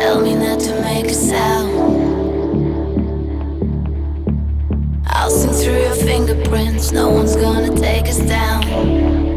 Tell me not to make a sound. I'll sing through your fingerprints. No one's gonna take us down.